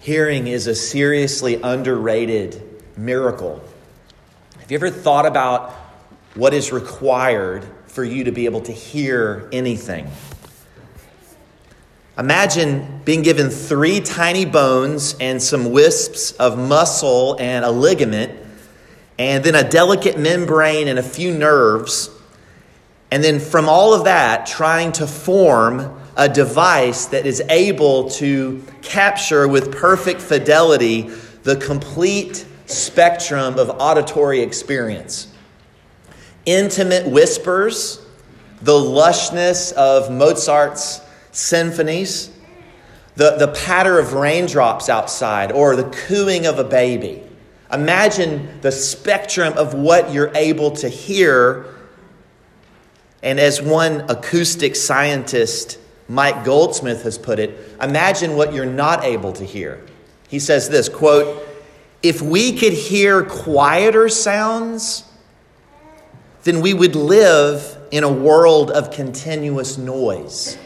Hearing is a seriously underrated miracle. Have you ever thought about what is required for you to be able to hear anything? Imagine being given three tiny bones and some wisps of muscle and a ligament, and then a delicate membrane and a few nerves. And then from all of that, trying to form a device that is able to capture with perfect fidelity the complete spectrum of auditory experience. Intimate whispers, the lushness of Mozart's symphonies, the, the patter of raindrops outside, or the cooing of a baby. Imagine the spectrum of what you're able to hear. And as one acoustic scientist, Mike Goldsmith, has put it, imagine what you're not able to hear. He says this quote, if we could hear quieter sounds, then we would live in a world of continuous noise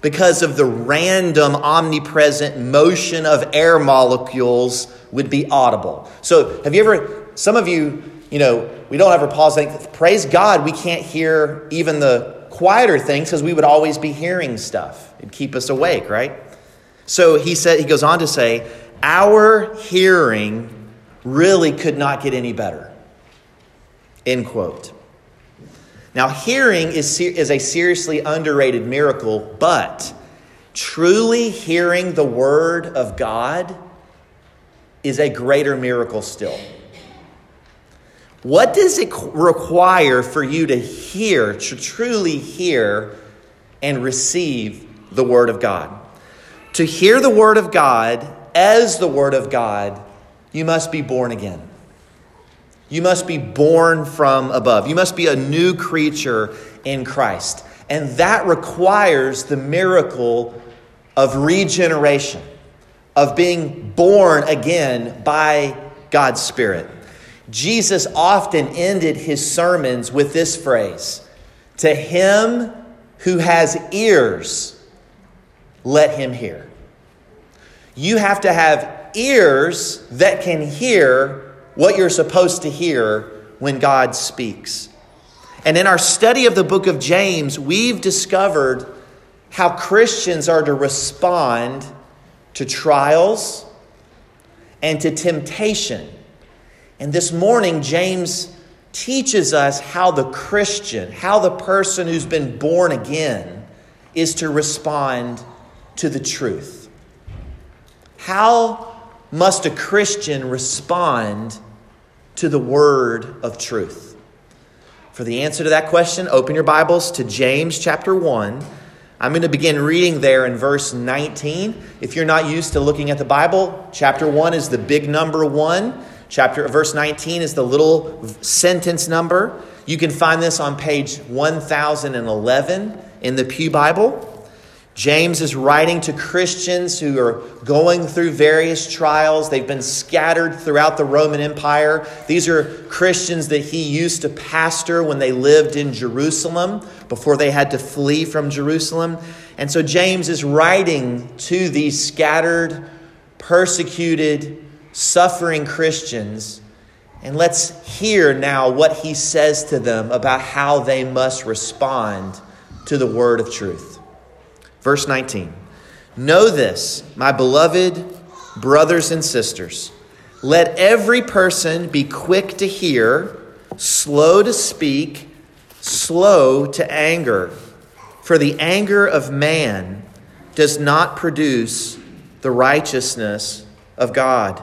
because of the random omnipresent motion of air molecules would be audible. So, have you ever, some of you, you know, we don't ever pause and think, praise God, we can't hear even the quieter things because we would always be hearing stuff. It'd keep us awake, right? So he said, he goes on to say, our hearing really could not get any better. End quote. Now, hearing is, is a seriously underrated miracle, but truly hearing the Word of God is a greater miracle still. What does it require for you to hear, to truly hear and receive the Word of God? To hear the Word of God as the Word of God, you must be born again. You must be born from above. You must be a new creature in Christ. And that requires the miracle of regeneration, of being born again by God's Spirit. Jesus often ended his sermons with this phrase To him who has ears, let him hear. You have to have ears that can hear what you're supposed to hear when God speaks. And in our study of the book of James, we've discovered how Christians are to respond to trials and to temptation. And this morning, James teaches us how the Christian, how the person who's been born again, is to respond to the truth. How must a Christian respond to the word of truth? For the answer to that question, open your Bibles to James chapter 1. I'm going to begin reading there in verse 19. If you're not used to looking at the Bible, chapter 1 is the big number 1. Chapter verse 19 is the little sentence number. You can find this on page 1011 in the Pew Bible. James is writing to Christians who are going through various trials. They've been scattered throughout the Roman Empire. These are Christians that he used to pastor when they lived in Jerusalem before they had to flee from Jerusalem. And so James is writing to these scattered, persecuted, suffering Christians. And let's hear now what he says to them about how they must respond to the word of truth. Verse 19 Know this, my beloved brothers and sisters. Let every person be quick to hear, slow to speak, slow to anger. For the anger of man does not produce the righteousness of God.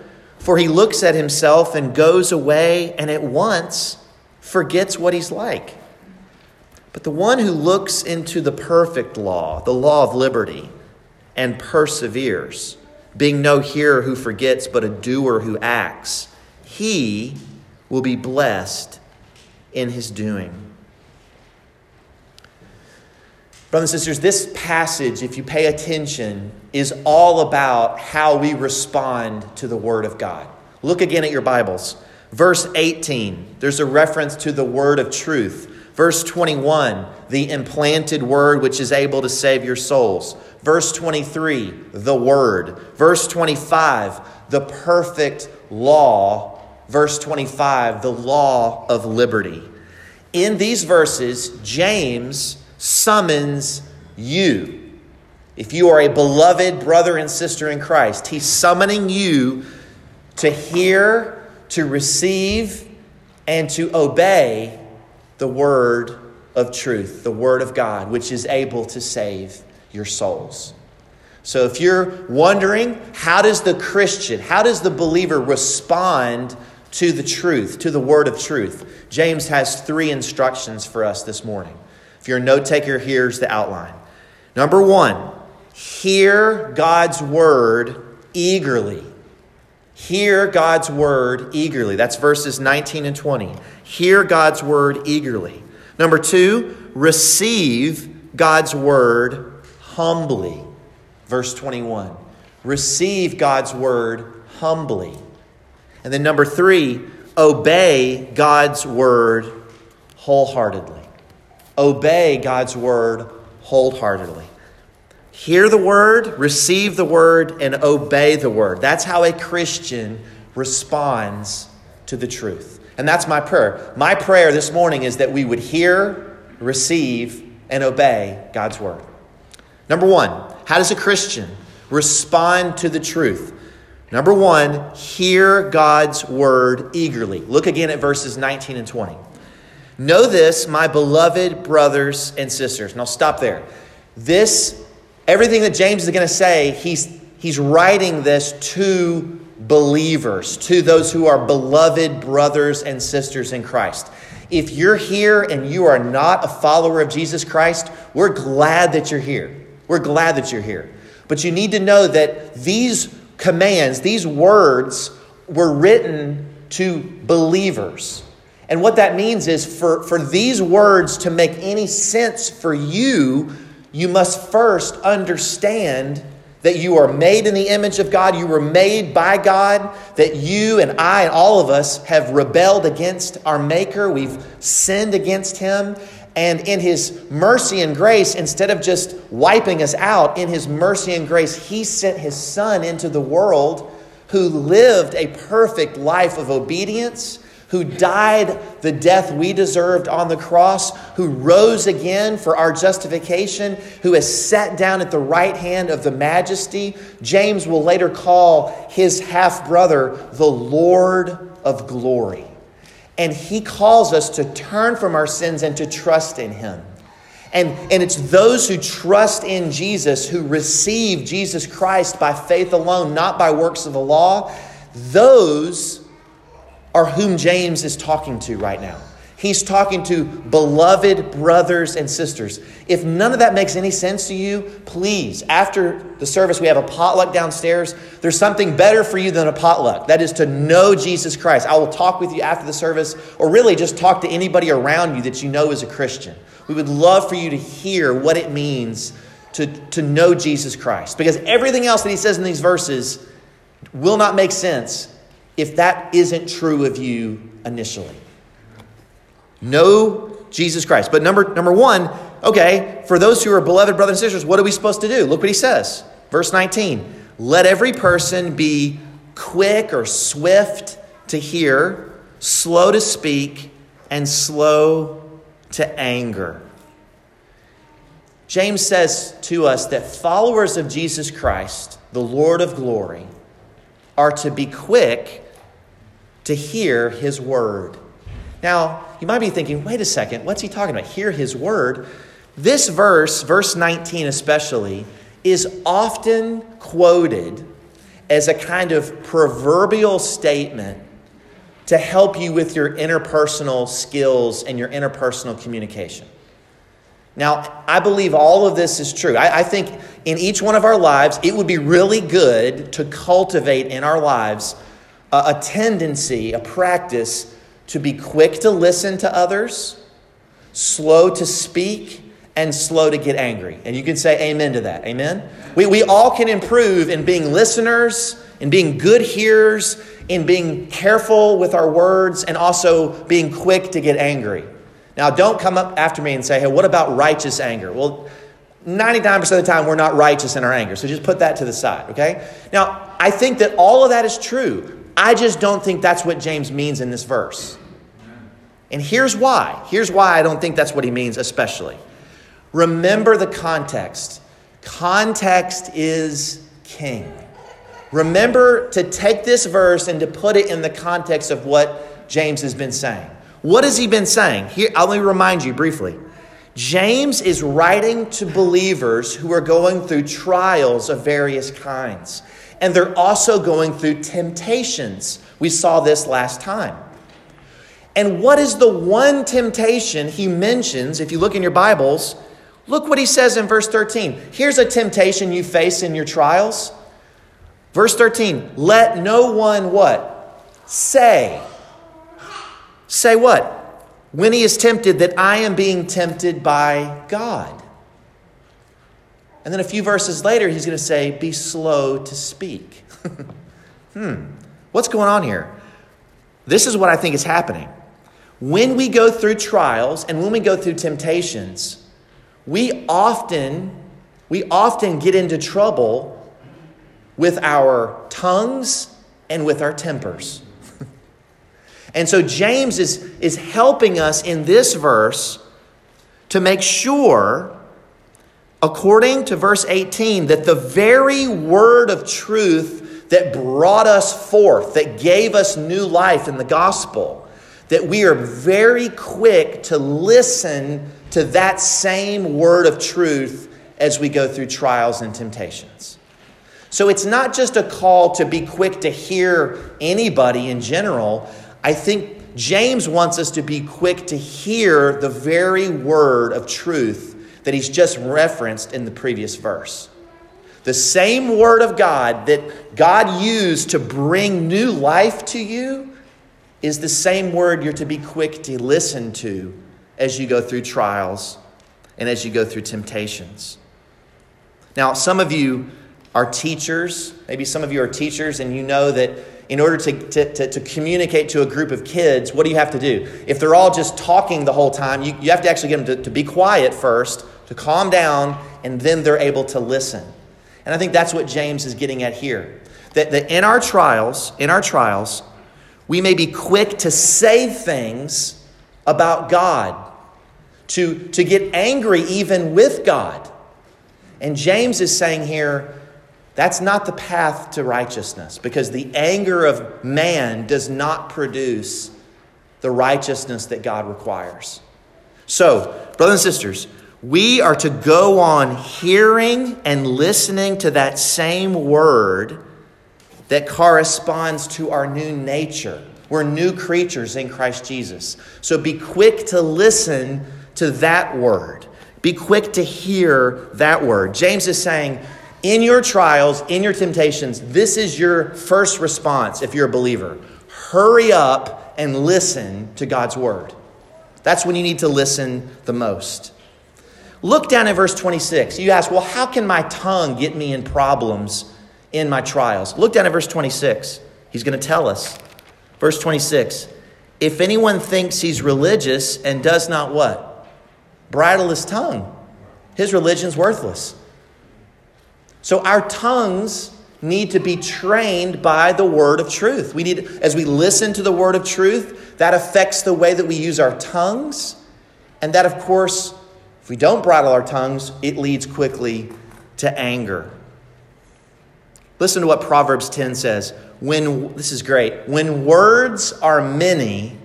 for he looks at himself and goes away and at once forgets what he's like. But the one who looks into the perfect law, the law of liberty, and perseveres, being no hearer who forgets, but a doer who acts, he will be blessed in his doing. Brothers and sisters, this passage, if you pay attention, is all about how we respond to the Word of God. Look again at your Bibles. Verse 18, there's a reference to the Word of truth. Verse 21, the implanted Word which is able to save your souls. Verse 23, the Word. Verse 25, the perfect law. Verse 25, the law of liberty. In these verses, James summons you. If you are a beloved brother and sister in Christ, he's summoning you to hear, to receive, and to obey the word of truth, the word of God, which is able to save your souls. So if you're wondering, how does the Christian, how does the believer respond to the truth, to the word of truth? James has three instructions for us this morning. If you're a note taker, here's the outline. Number one, hear God's word eagerly. Hear God's word eagerly. That's verses 19 and 20. Hear God's word eagerly. Number two, receive God's word humbly. Verse 21. Receive God's word humbly. And then number three, obey God's word wholeheartedly. Obey God's word wholeheartedly. Hear the word, receive the word, and obey the word. That's how a Christian responds to the truth. And that's my prayer. My prayer this morning is that we would hear, receive, and obey God's word. Number one, how does a Christian respond to the truth? Number one, hear God's word eagerly. Look again at verses 19 and 20. Know this, my beloved brothers and sisters. And I'll stop there. This, everything that James is going to say, he's, he's writing this to believers, to those who are beloved brothers and sisters in Christ. If you're here and you are not a follower of Jesus Christ, we're glad that you're here. We're glad that you're here. But you need to know that these commands, these words, were written to believers. And what that means is for, for these words to make any sense for you, you must first understand that you are made in the image of God, you were made by God, that you and I and all of us have rebelled against our Maker, we've sinned against Him. And in His mercy and grace, instead of just wiping us out, in His mercy and grace, He sent His Son into the world who lived a perfect life of obedience who died the death we deserved on the cross, who rose again for our justification, who has sat down at the right hand of the majesty. James will later call his half brother the Lord of glory. And he calls us to turn from our sins and to trust in him. And, and it's those who trust in Jesus, who receive Jesus Christ by faith alone, not by works of the law, those are whom James is talking to right now. He's talking to beloved brothers and sisters. If none of that makes any sense to you, please, after the service, we have a potluck downstairs. There's something better for you than a potluck. That is to know Jesus Christ. I will talk with you after the service, or really just talk to anybody around you that you know is a Christian. We would love for you to hear what it means to, to know Jesus Christ. Because everything else that he says in these verses will not make sense if that isn't true of you initially. Know Jesus Christ. But number, number one, okay, for those who are beloved brothers and sisters, what are we supposed to do? Look what he says. Verse 19 Let every person be quick or swift to hear, slow to speak, and slow to anger. James says to us that followers of Jesus Christ, the Lord of glory, are to be quick to hear his word. Now, you might be thinking, wait a second, what's he talking about? Hear his word. This verse, verse 19 especially, is often quoted as a kind of proverbial statement to help you with your interpersonal skills and your interpersonal communication. Now, I believe all of this is true. I, I, think in each one of our lives, it would be really good to cultivate in our lives a, a tendency, a practice to be quick to listen to others, slow to speak, and slow to get angry. And you can say amen to that. Amen? We, we all can improve in being listeners, in being good hearers, in being careful with our words, and also being quick to get angry. Now, don't come up after me and say, hey, what about righteous anger? Well, 99% of the time, we're not righteous in our anger. So just put that to the side, okay? Now, I think that all of that is true. I just don't think that's what James means in this verse. And here's why. Here's why I don't think that's what he means, especially. Remember the context. Context is king. Remember to take this verse and to put it in the context of what James has been saying. What has he been saying? Here, let me remind you briefly. James is writing to believers who are going through trials of various kinds. And they're also going through temptations. We saw this last time. And what is the one temptation he mentions? If you look in your Bibles, look what he says in verse 13. Here's a temptation you face in your trials. Verse 13, let no one what? Say. Say what? When he is tempted, that I am being tempted by God. And then a few verses later, he's going to say, be slow to speak. hmm, what's going on here? This is what I think is happening. When we go through trials and when we go through temptations, we often we often get into trouble with our tongues and with our tempers. And so James is, is helping us in this verse to make sure, according to verse 18, that the very word of truth that brought us forth, that gave us new life in the gospel, that we are very quick to listen to that same word of truth as we go through trials and temptations. So it's not just a call to be quick to hear anybody in general. I think James wants us to be quick to hear the very word of truth that he's just referenced in the previous verse. The same word of God that God used to bring new life to you is the same word you're to be quick to listen to as you go through trials and as you go through temptations. Now, some of you are teachers. Maybe some of you are teachers, and you know that in order to, to, to, to, communicate to a group of kids, what do you have to do? If they're all just talking the whole time, you, you have to actually get them to, to be quiet first, to calm down, and then they're able to listen. And I think that's what James is getting at here. That, that in our trials, in our trials, we may be quick to say things about God, to, to get angry even with God. And James is saying here, that's not the path to righteousness because the anger of man does not produce the righteousness that God requires. So, brothers and sisters, we are to go on hearing and listening to that same word that corresponds to our new nature. We're new creatures in Christ Jesus. So be quick to listen to that word. Be quick to hear that word. James is saying, in your trials, in your temptations, this is your first response if you're a believer. Hurry up and listen to God's word. That's when you need to listen the most. Look down at verse 26. You ask, well, how can my tongue get me in problems in my trials. Look down at verse 26. He's going to tell us. Verse 26 If anyone thinks he's religious and does not what? Bridle his tongue, his religion's worthless. So our tongues need to be trained by the word of truth. We need, as we listen to the word of truth, that affects the way that we use our tongues. And that, of course, if we don't bridle our tongues, it leads quickly to anger. Listen to what Proverbs 10 says. When this is great. When words are many,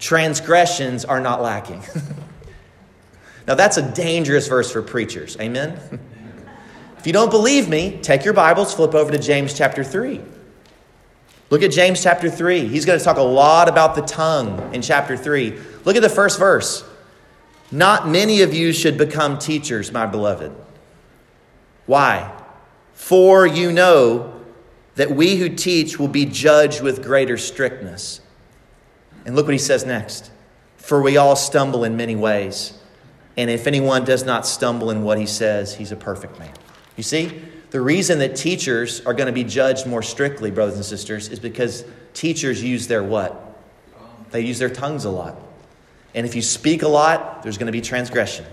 transgressions are not lacking. now that's a dangerous verse for preachers. Amen. if you don't believe me, take your Bibles, flip over to James chapter 3. Look at James chapter 3. He's going to talk a lot about the tongue in chapter 3. Look at the first verse. Not many of you should become teachers, my beloved. Why? For you know that we who teach will be judged with greater strictness. And look what he says next. For we all stumble in many ways. And if anyone does not stumble in what he says, he's a perfect man. You see, the reason that teachers are going to be judged more strictly, brothers and sisters, is because teachers use their what? They use their tongues a lot. And if you speak a lot, there's going to be transgression.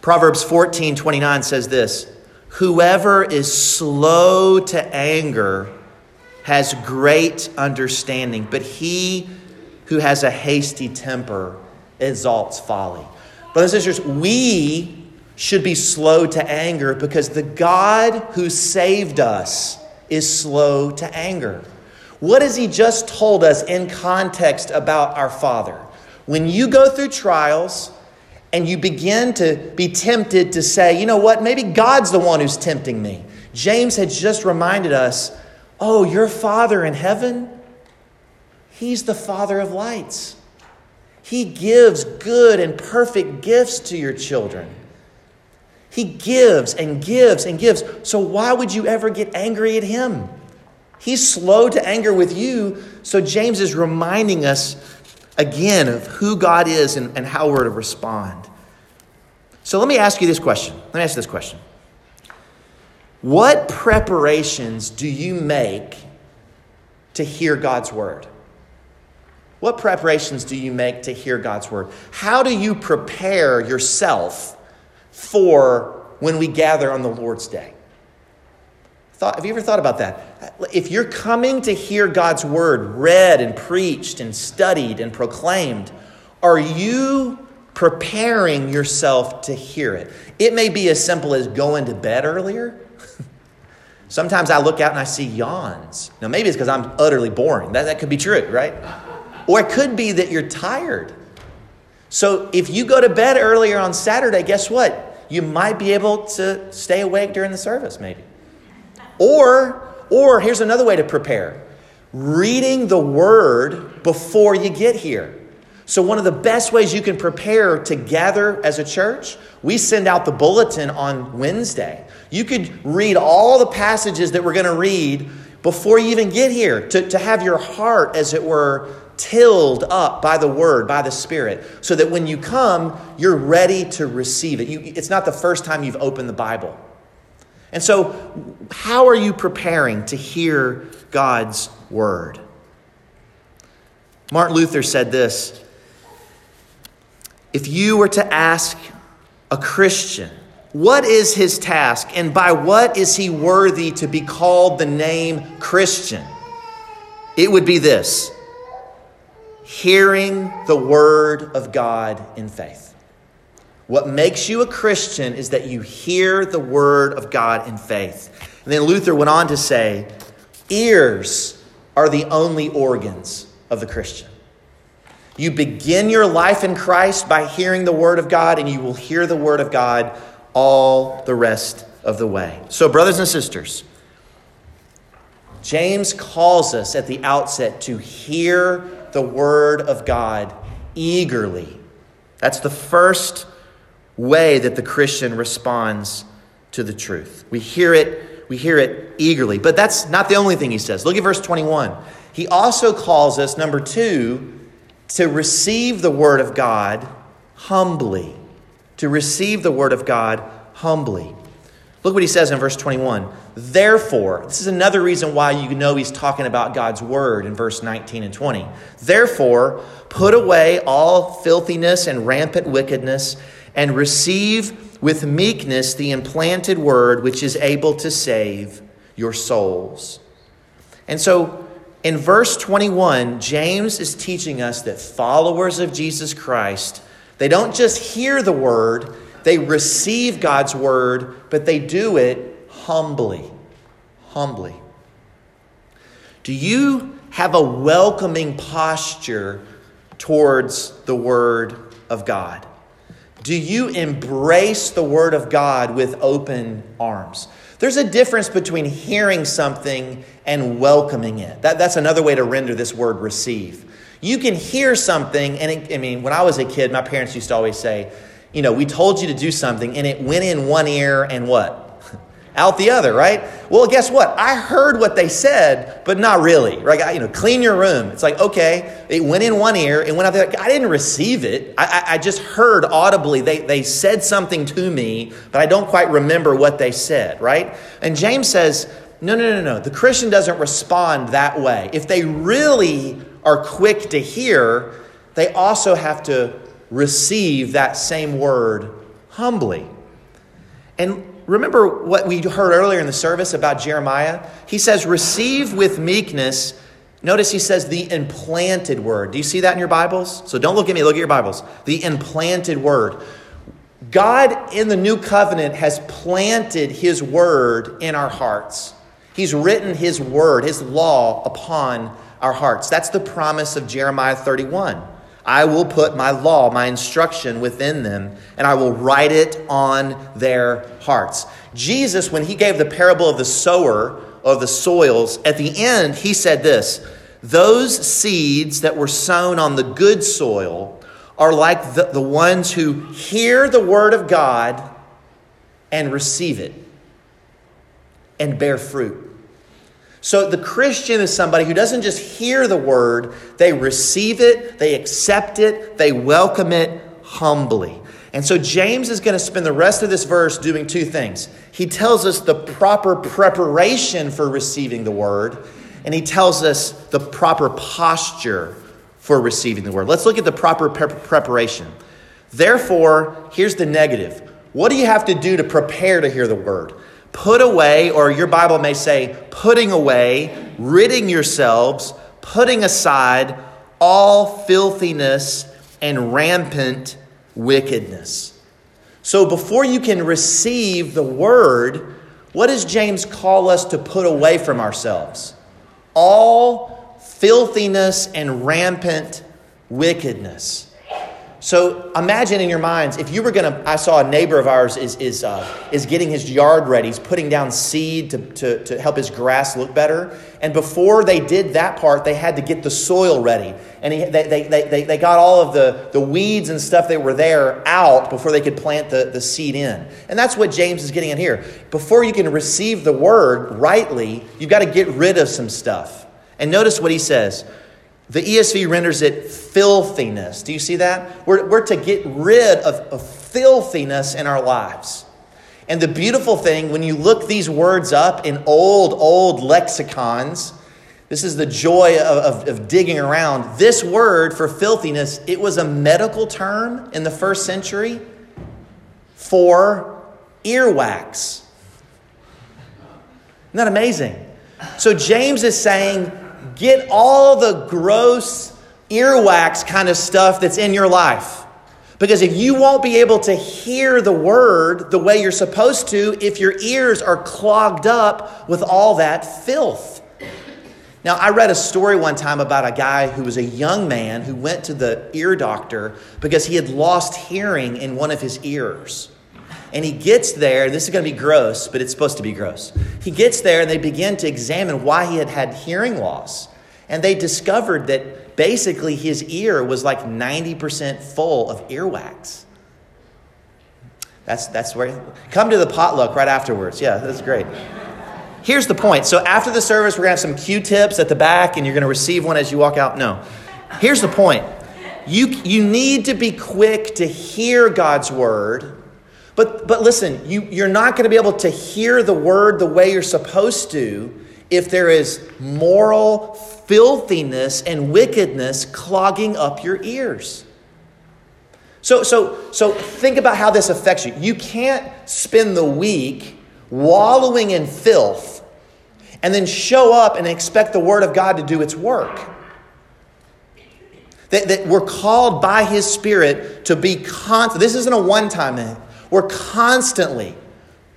Proverbs 14 29 says this Whoever is slow to anger has great understanding, but he who has a hasty temper exalts folly. Brothers and sisters, we should be slow to anger because the God who saved us is slow to anger. What has he just told us in context about our Father? When you go through trials and you begin to be tempted to say, you know what, maybe God's the one who's tempting me. James had just reminded us, oh, your Father in heaven, He's the Father of lights. He gives good and perfect gifts to your children. He gives and gives and gives. So why would you ever get angry at Him? He's slow to anger with you. So James is reminding us again of who God is and, and how we're to respond. So let me ask you this question. Let me ask you this question. What preparations do you make to hear God's word? What preparations do you make to hear God's word? How do you prepare yourself for when we gather on the Lord's day? Thought, have you ever thought about that? If you're coming to hear God's word read and preached and studied and proclaimed, are you preparing yourself to hear it? It may be as simple as going to bed earlier. Sometimes I look out and I see yawns. Now, maybe it's because I'm utterly boring. That, that could be true, right? Or it could be that you're tired. So if you go to bed earlier on Saturday, guess what? You might be able to stay awake during the service, maybe. Or, or here's another way to prepare reading the word before you get here. So, one of the best ways you can prepare to gather as a church, we send out the bulletin on Wednesday. You could read all the passages that we're going to read before you even get here, to, to have your heart, as it were, tilled up by the word, by the Spirit, so that when you come, you're ready to receive it. You, it's not the first time you've opened the Bible. And so, how are you preparing to hear God's word? Martin Luther said this If you were to ask a Christian, what is his task and by what is he worthy to be called the name Christian? It would be this hearing the word of God in faith. What makes you a Christian is that you hear the word of God in faith. And then Luther went on to say, ears are the only organs of the Christian. You begin your life in Christ by hearing the word of God, and you will hear the word of God all the rest of the way. So, brothers and sisters, James calls us at the outset to hear the word of God eagerly. That's the first way that the Christian responds to the truth. We hear it, we hear it eagerly. But that's not the only thing he says. Look at verse 21. He also calls us, number two, to receive the word of God humbly. To receive the word of God humbly. Look what he says in verse 21. Therefore, this is another reason why you know he's talking about God's word in verse 19 and 20. Therefore, put away all filthiness and rampant wickedness and receive with meekness the implanted word which is able to save your souls. And so in verse 21, James is teaching us that followers of Jesus Christ, they don't just hear the word, they receive God's word, but they do it humbly. Humbly. Do you have a welcoming posture towards the word of God? Do you embrace the Word of God with open arms? There's a difference between hearing something and welcoming it. That, that's another way to render this word receive. You can hear something, and it, I mean, when I was a kid, my parents used to always say, you know, we told you to do something, and it went in one ear and what? Out the other, right? Well, guess what? I heard what they said, but not really. Right? You know, clean your room. It's like, okay, it went in one ear and went out the other. I didn't receive it. I, I, I just heard audibly. They, they said something to me, but I don't quite remember what they said, right? And James says, no, no, no, no. The Christian doesn't respond that way. If they really are quick to hear, they also have to receive that same word humbly. And remember what we heard earlier in the service about Jeremiah? He says, Receive with meekness. Notice he says the implanted word. Do you see that in your Bibles? So don't look at me, look at your Bibles. The implanted word. God in the new covenant has planted his word in our hearts. He's written his word, his law upon our hearts. That's the promise of Jeremiah 31. I will put my law, my instruction within them, and I will write it on their hearts. Jesus, when he gave the parable of the sower, of the soils, at the end, he said this Those seeds that were sown on the good soil are like the, the ones who hear the word of God and receive it and bear fruit. So the Christian is somebody who doesn't just hear the word, they receive it, they accept it, they welcome it humbly. And so James is going to spend the rest of this verse doing two things. He tells us the proper preparation for receiving the word, and he tells us the proper posture for receiving the word. Let's look at the proper pre- preparation. Therefore, here's the negative. What do you have to do to prepare to hear the word? Put away, or your Bible may say, putting away, ridding yourselves, putting aside all filthiness and rampant wickedness. So before you can receive the word, what does James call us to put away from ourselves? All filthiness and rampant wickedness. So imagine in your minds if you were going to. I saw a neighbor of ours is, is, uh, is getting his yard ready. He's putting down seed to, to, to help his grass look better. And before they did that part, they had to get the soil ready. And he, they, they, they, they got all of the, the weeds and stuff that were there out before they could plant the, the seed in. And that's what James is getting at here. Before you can receive the word rightly, you've got to get rid of some stuff. And notice what he says the ESV renders it filthiness. Do you see that? We're, we're to get rid of, of filthiness in our lives. And the beautiful thing, when you look these words up in old, old lexicons, this is the joy of, of, of, digging around. This word for filthiness, it was a medical term in the first century for earwax. Isn't that amazing? So James is saying get all the gross earwax kind of stuff that's in your life. Because if you won't be able to hear the word the way you're supposed to, if your ears are clogged up with all that filth. Now, I read a story one time about a guy who was a young man who went to the ear doctor because he had lost hearing in one of his ears. And he gets there, and this is going to be gross, but it's supposed to be gross. He gets there, and they begin to examine why he had had hearing loss. And they discovered that basically his ear was like 90% full of earwax. That's, that's where, come to the potluck right afterwards. Yeah, that's great. Here's the point. So after the service, we're going to have some Q tips at the back, and you're going to receive one as you walk out. No. Here's the point. You, you need to be quick to hear God's word but, but listen, you, you're not going to be able to hear the word the way you're supposed to if there is moral filthiness and wickedness clogging up your ears. So, so, so think about how this affects you. You can't spend the week wallowing in filth and then show up and expect the Word of God to do its work. That, that we're called by His Spirit to be constant. This isn't a one time thing. We're constantly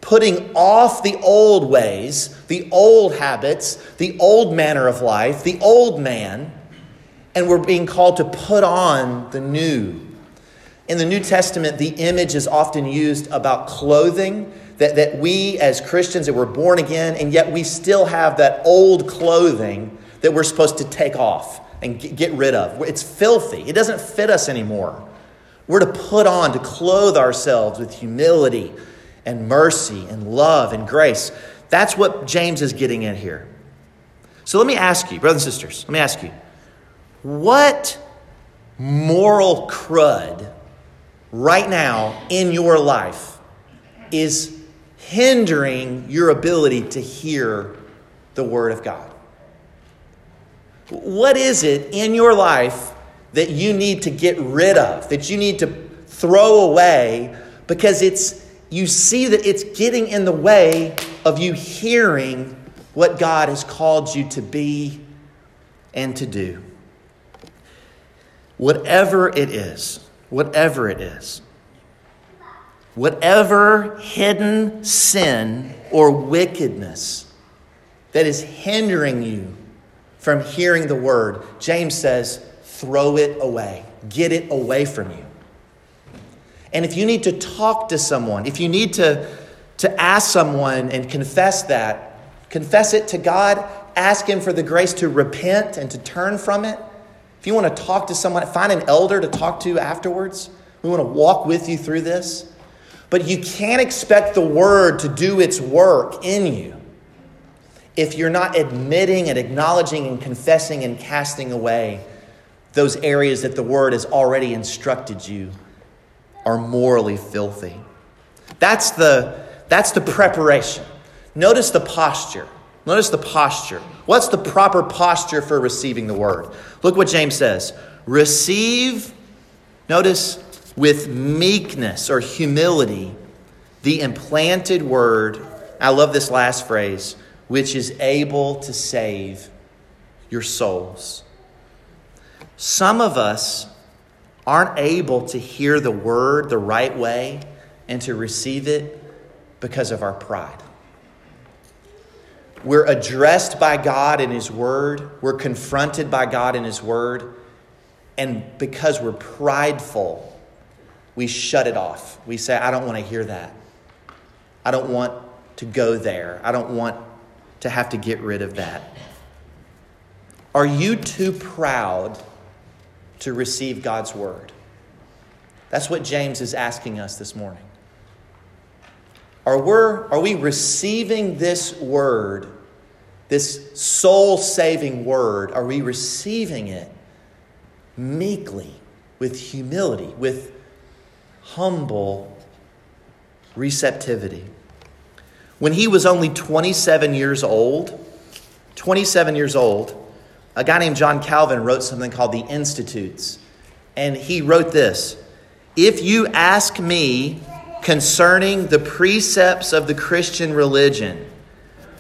putting off the old ways, the old habits, the old manner of life, the old man, and we're being called to put on the new. In the New Testament, the image is often used about clothing, that, that we as Christians that were born again, and yet we still have that old clothing that we're supposed to take off and get rid of. It's filthy. It doesn't fit us anymore. We're to put on, to clothe ourselves with humility and mercy and love and grace. That's what James is getting at here. So let me ask you, brothers and sisters, let me ask you, what moral crud right now in your life is hindering your ability to hear the Word of God? What is it in your life that you need to get rid of, that you need to throw away because it's you see that it's getting in the way of you hearing what God has called you to be and to do. Whatever it is, whatever it is, whatever hidden sin or wickedness that is hindering you from hearing the word, James says, throw it away, get it away from you. And if you need to talk to someone, if you need to, to ask someone and confess that, confess it to God, ask Him for the grace to repent and to turn from it. If you want to talk to someone, find an elder to talk to afterwards. We want to walk with you through this. But you can't expect the word to do its work in you if you're not admitting and acknowledging and confessing and casting away those areas that the word has already instructed you are morally filthy. That's the, that's the preparation. Notice the posture. Notice the posture. What's the proper posture for receiving the word? Look what James says. Receive, notice, with meekness or humility, the implanted word. I love this last phrase, which is able to save your souls. Some of us aren't able to hear the word the right way and to receive it because of our pride. We're addressed by God in His Word. We're confronted by God in His Word. And because we're prideful, we shut it off. We say, I don't want to hear that. I don't want to go there. I don't want to have to get rid of that. Are you too proud to receive God's word? That's what James is asking us this morning. Are, we, are we receiving this word, this soul saving word? Are we receiving it meekly, with humility, with humble receptivity? When he was only 27 years old, 27 years old, a guy named John Calvin wrote something called the Institutes. And he wrote this If you ask me concerning the precepts of the Christian religion,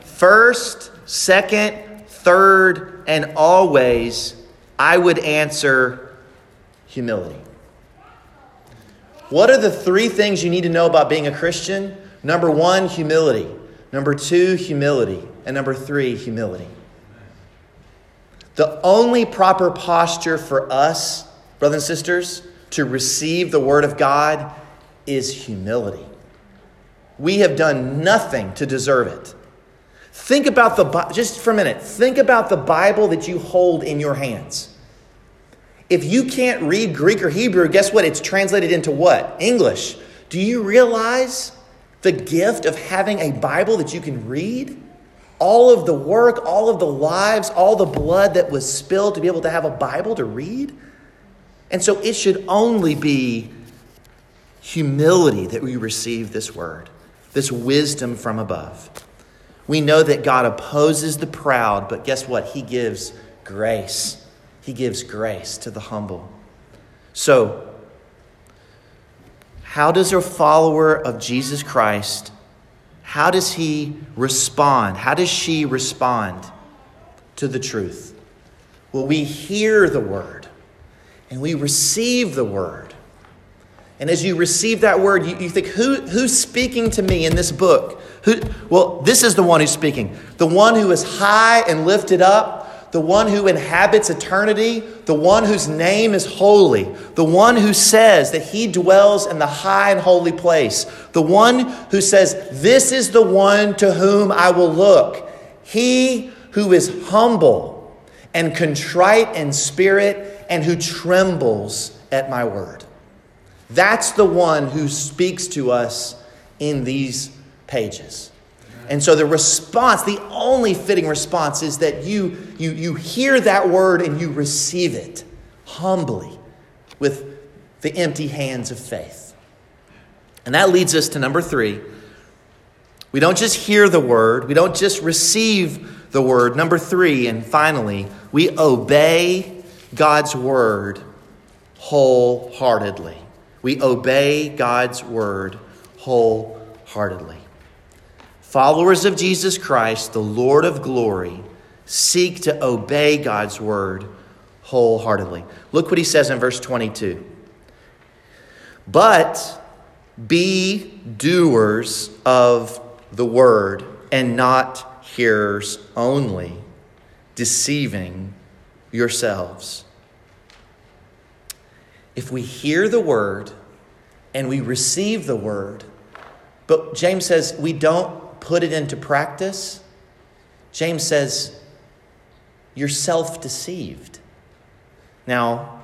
first, second, third, and always, I would answer humility. What are the three things you need to know about being a Christian? Number one, humility. Number two, humility. And number three, humility. The only proper posture for us, brothers and sisters, to receive the Word of God is humility. We have done nothing to deserve it. Think about the, just for a minute, think about the Bible that you hold in your hands. If you can't read Greek or Hebrew, guess what? It's translated into what? English. Do you realize the gift of having a Bible that you can read? All of the work, all of the lives, all the blood that was spilled to be able to have a Bible to read. And so it should only be humility that we receive this word, this wisdom from above. We know that God opposes the proud, but guess what? He gives grace. He gives grace to the humble. So, how does a follower of Jesus Christ how does he respond? How does she respond to the truth? Well, we hear the word and we receive the word. And as you receive that word, you, you think, Who, who's speaking to me in this book? Who, well, this is the one who's speaking. The one who is high and lifted up, the one who inhabits eternity, the one whose name is holy, the one who says that he dwells in the high and holy place, the one who says, This is the one to whom I will look, he who is humble and contrite in spirit and who trembles at my word. That's the one who speaks to us in these pages. And so the response, the only fitting response is that you, you, you hear that word and you receive it humbly with the empty hands of faith. And that leads us to number three. We don't just hear the word, we don't just receive the word. Number three, and finally, we obey God's word wholeheartedly. We obey God's word wholeheartedly. Followers of Jesus Christ, the Lord of glory, seek to obey God's word wholeheartedly. Look what he says in verse 22. But be doers of the word and not hearers only, deceiving yourselves. If we hear the word and we receive the word, but James says we don't put it into practice, James says, you're self deceived. Now,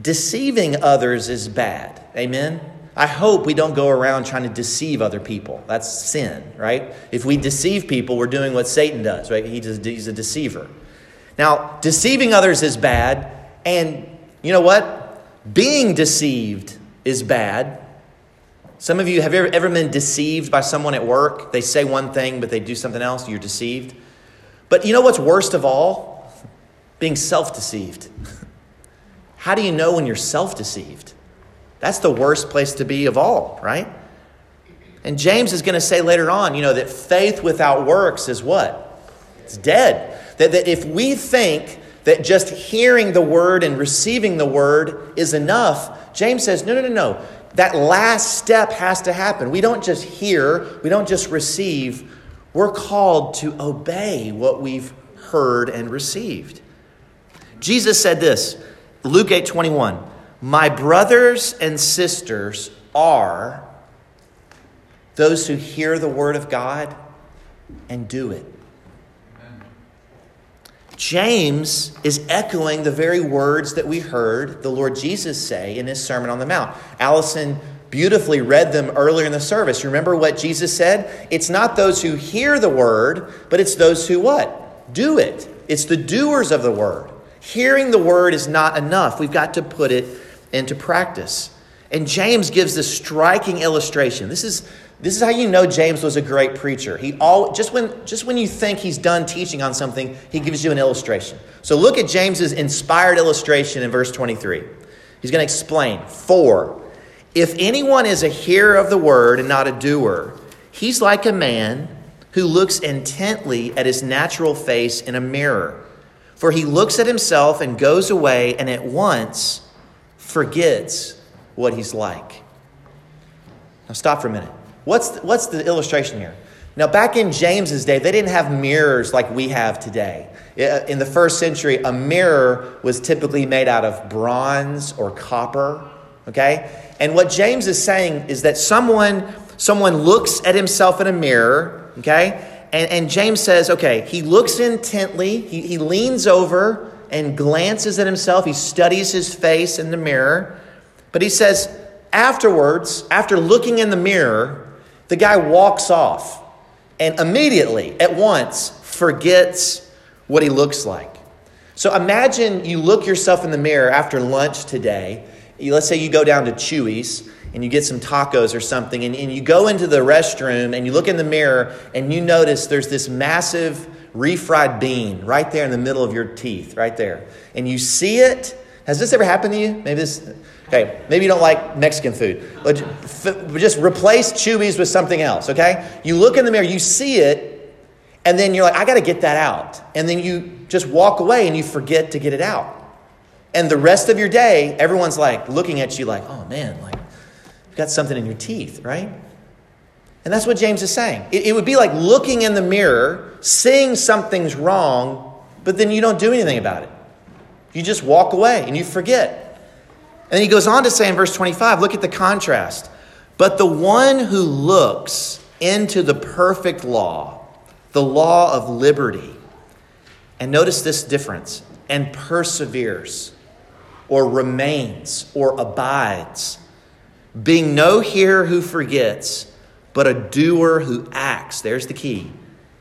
deceiving others is bad. Amen? I hope we don't go around trying to deceive other people. That's sin, right? If we deceive people, we're doing what Satan does, right? He's a, he's a deceiver. Now, deceiving others is bad, and you know what? Being deceived is bad. Some of you have ever, ever been deceived by someone at work? They say one thing, but they do something else. You're deceived. But you know what's worst of all? Being self deceived. How do you know when you're self deceived? That's the worst place to be of all, right? And James is going to say later on, you know, that faith without works is what? It's dead. That, that if we think that just hearing the word and receiving the word is enough, James says, no, no, no, no that last step has to happen. We don't just hear, we don't just receive. We're called to obey what we've heard and received. Jesus said this, Luke 8 21, My brothers and sisters are those who hear the word of God and do it. James is echoing the very words that we heard the Lord Jesus say in his Sermon on the Mount. Allison beautifully read them earlier in the service. Remember what Jesus said? It's not those who hear the word, but it's those who what? Do it. It's the doers of the word. Hearing the word is not enough. We've got to put it into practice. And James gives this striking illustration. This is this is how you know James was a great preacher. He all just when just when you think he's done teaching on something, he gives you an illustration. So look at James's inspired illustration in verse 23. He's going to explain. For, if anyone is a hearer of the word and not a doer, he's like a man who looks intently at his natural face in a mirror. For he looks at himself and goes away and at once forgets what he's like. Now stop for a minute. What's the, what's the illustration here? Now, back in James's day, they didn't have mirrors like we have today. In the first century, a mirror was typically made out of bronze or copper. Okay? And what James is saying is that someone, someone looks at himself in a mirror, okay? And, and James says, okay, he looks intently, he, he leans over and glances at himself, he studies his face in the mirror. But he says, afterwards, after looking in the mirror, the guy walks off and immediately, at once, forgets what he looks like. So imagine you look yourself in the mirror after lunch today. Let's say you go down to Chuy's and you get some tacos or something, and, and you go into the restroom and you look in the mirror and you notice there's this massive refried bean right there in the middle of your teeth, right there. And you see it. Has this ever happened to you? Maybe this Okay, maybe you don't like Mexican food. But just replace Chuy's with something else, okay? You look in the mirror, you see it, and then you're like, I got to get that out. And then you just walk away and you forget to get it out. And the rest of your day, everyone's like looking at you like, oh man, like, you've got something in your teeth, right? And that's what James is saying. It, it would be like looking in the mirror, seeing something's wrong, but then you don't do anything about it. You just walk away and you forget. And he goes on to say in verse 25, look at the contrast. But the one who looks into the perfect law, the law of liberty, And notice this difference and perseveres, or remains, or abides, being no hearer who forgets, but a doer who acts. There's the key.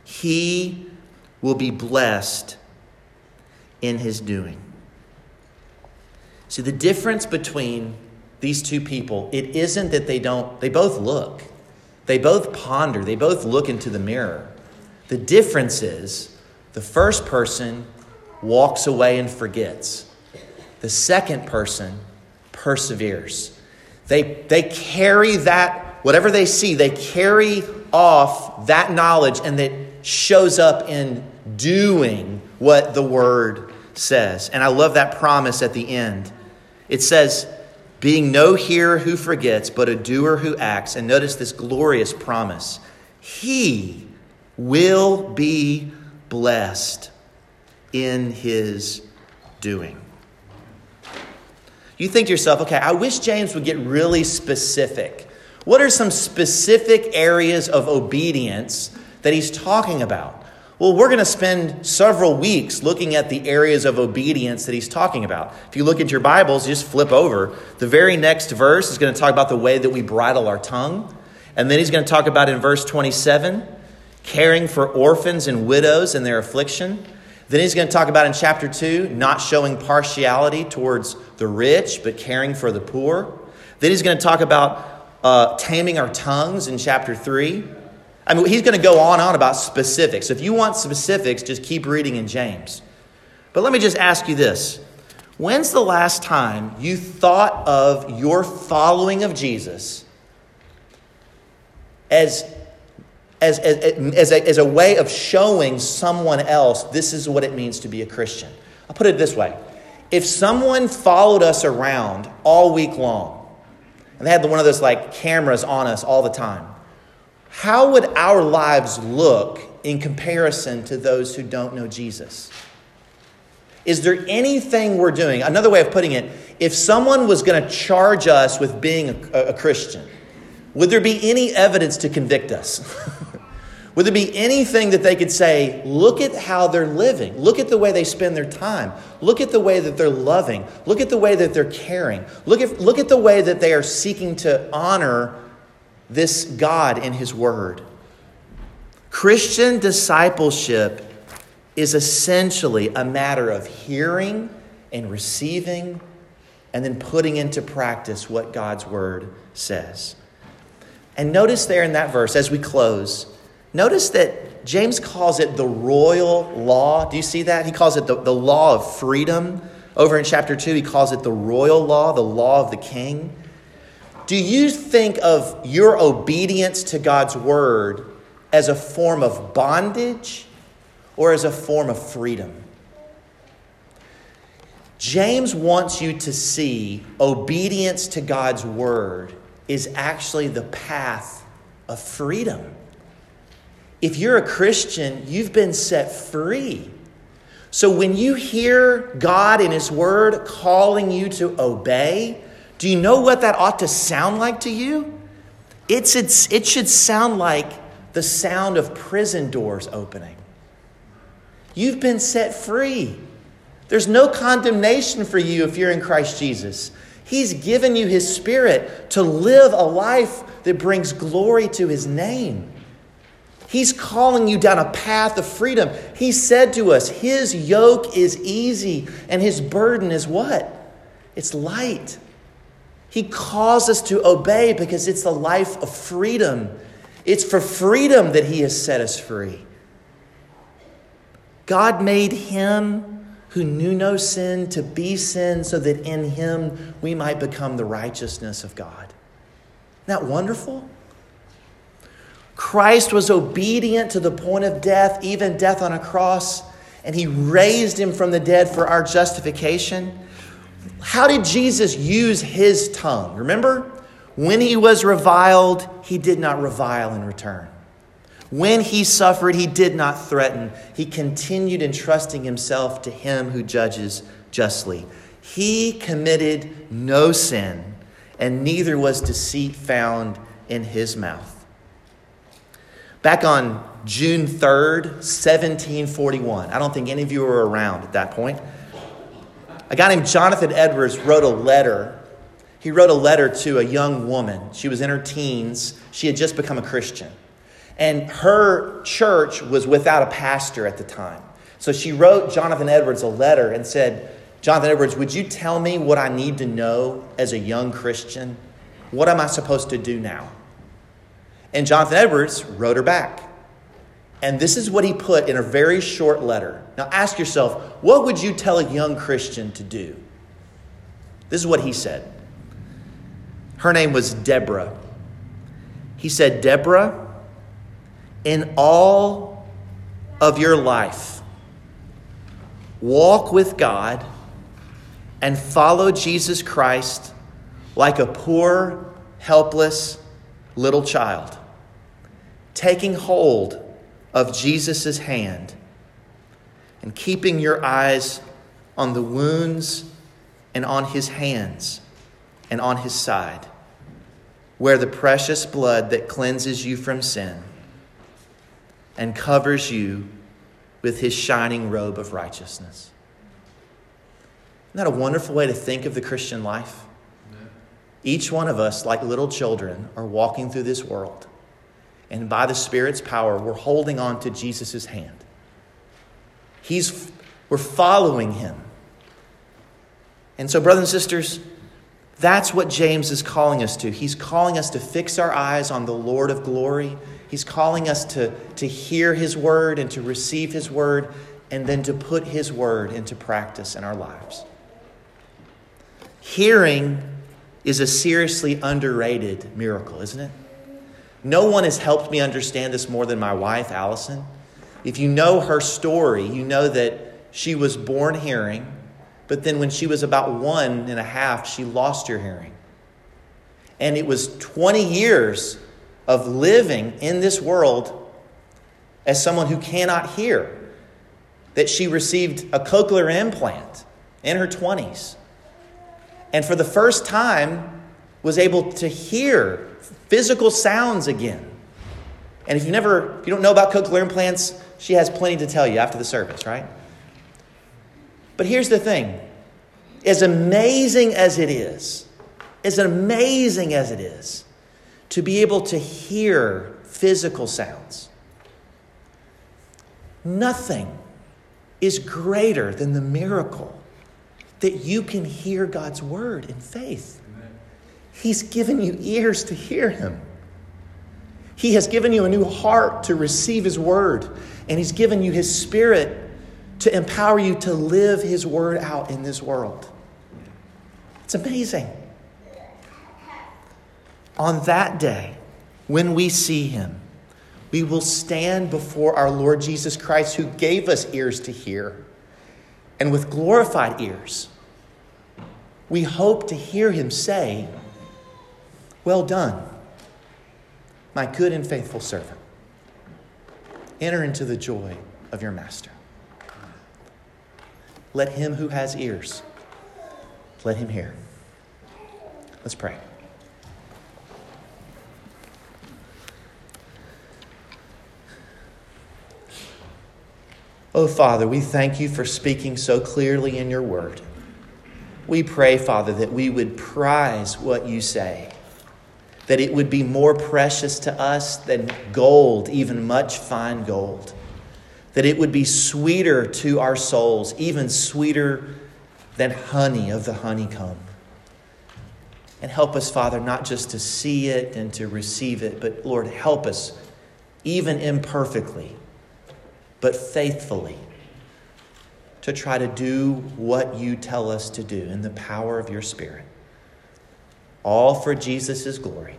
He will be blessed in his doing. See, the difference between these two people, it isn't that they don't, they both look, they both ponder, they both look into the mirror. The difference is the first person walks away and forgets, the second person perseveres. They, they carry that, whatever they see, they carry off that knowledge and that shows up in doing what the word says. And I love that promise at the end. It says, being no hearer who forgets, but a doer who acts. And notice this glorious promise He will be blessed in his doing. You think to yourself, okay, I wish James would get really specific. What are some specific areas of obedience that he's talking about? Well, we're going to spend several weeks looking at the areas of obedience that he's talking about. If you look at your Bibles, just flip over. The very next verse is going to talk about the way that we bridle our tongue. And then he's going to talk about in verse 27, caring for orphans and widows in their affliction. Then he's going to talk about in chapter 2, not showing partiality towards the rich, but caring for the poor. Then he's going to talk about uh, taming our tongues in chapter 3. I mean, he's going to go on and on about specifics. So If you want specifics, just keep reading in James. But let me just ask you this When's the last time you thought of your following of Jesus as, as, as, as, a, as a way of showing someone else this is what it means to be a Christian? I'll put it this way if someone followed us around all week long, and they had one of those like cameras on us all the time, how would our lives look in comparison to those who don't know Jesus? Is there anything we're doing? Another way of putting it, if someone was going to charge us with being a, a Christian, would there be any evidence to convict us? would there be anything that they could say, look at how they're living? Look at the way they spend their time. Look at the way that they're loving. Look at the way that they're caring. Look at, look at the way that they are seeking to honor this God in His Word. Christian discipleship is essentially a matter of hearing and receiving and then putting into practice what God's Word says. And notice there in that verse, as we close, notice that James calls it the royal law. Do you see that? He calls it the, the law of freedom. Over in chapter 2, he calls it the royal law, the law of the king. Do you think of your obedience to God's word as a form of bondage or as a form of freedom? James wants you to see obedience to God's word is actually the path of freedom. If you're a Christian, you've been set free. So when you hear God in His Word calling you to obey, do you know what that ought to sound like to you? It's, it's, it should sound like the sound of prison doors opening. You've been set free. There's no condemnation for you if you're in Christ Jesus. He's given you His Spirit to live a life that brings glory to His name. He's calling you down a path of freedom. He said to us, His yoke is easy and His burden is what? It's light. He calls us to obey because it's the life of freedom. It's for freedom that He has set us free. God made Him who knew no sin to be sin so that in Him we might become the righteousness of God. Isn't that wonderful? Christ was obedient to the point of death, even death on a cross, and He raised Him from the dead for our justification. How did Jesus use his tongue? Remember? When he was reviled, he did not revile in return. When he suffered, he did not threaten. He continued entrusting himself to him who judges justly. He committed no sin, and neither was deceit found in his mouth. Back on June 3rd, 1741, I don't think any of you were around at that point. A guy named Jonathan Edwards wrote a letter. He wrote a letter to a young woman. She was in her teens. She had just become a Christian. And her church was without a pastor at the time. So she wrote Jonathan Edwards a letter and said, Jonathan Edwards, would you tell me what I need to know as a young Christian? What am I supposed to do now? And Jonathan Edwards wrote her back. And this is what he put in a very short letter. Now ask yourself, what would you tell a young Christian to do? This is what he said. Her name was Deborah. He said, Deborah, in all of your life, walk with God and follow Jesus Christ like a poor, helpless little child, taking hold of Jesus' hand and keeping your eyes on the wounds and on his hands and on his side, where the precious blood that cleanses you from sin and covers you with his shining robe of righteousness. Isn't that a wonderful way to think of the Christian life? Each one of us, like little children, are walking through this world. And by the Spirit's power, we're holding on to Jesus' hand. He's, we're following him. And so, brothers and sisters, that's what James is calling us to. He's calling us to fix our eyes on the Lord of glory. He's calling us to, to hear his word and to receive his word and then to put his word into practice in our lives. Hearing is a seriously underrated miracle, isn't it? No one has helped me understand this more than my wife, Allison. If you know her story, you know that she was born hearing, but then when she was about one and a half, she lost her hearing. And it was 20 years of living in this world as someone who cannot hear that she received a cochlear implant in her 20s and for the first time was able to hear physical sounds again. And if you never, if you don't know about cochlear implants, she has plenty to tell you after the service, right? But here's the thing as amazing as it is, as amazing as it is to be able to hear physical sounds, nothing is greater than the miracle that you can hear God's word in faith. He's given you ears to hear Him. He has given you a new heart to receive His word, and He's given you His Spirit to empower you to live His word out in this world. It's amazing. On that day, when we see Him, we will stand before our Lord Jesus Christ, who gave us ears to hear and with glorified ears, we hope to hear him say, Well done, my good and faithful servant. Enter into the joy of your master. Let him who has ears, let him hear. Let's pray. Oh, Father, we thank you for speaking so clearly in your word. We pray, Father, that we would prize what you say, that it would be more precious to us than gold, even much fine gold, that it would be sweeter to our souls, even sweeter than honey of the honeycomb. And help us, Father, not just to see it and to receive it, but Lord, help us, even imperfectly but faithfully to try to do what you tell us to do in the power of your Spirit. All for Jesus' glory.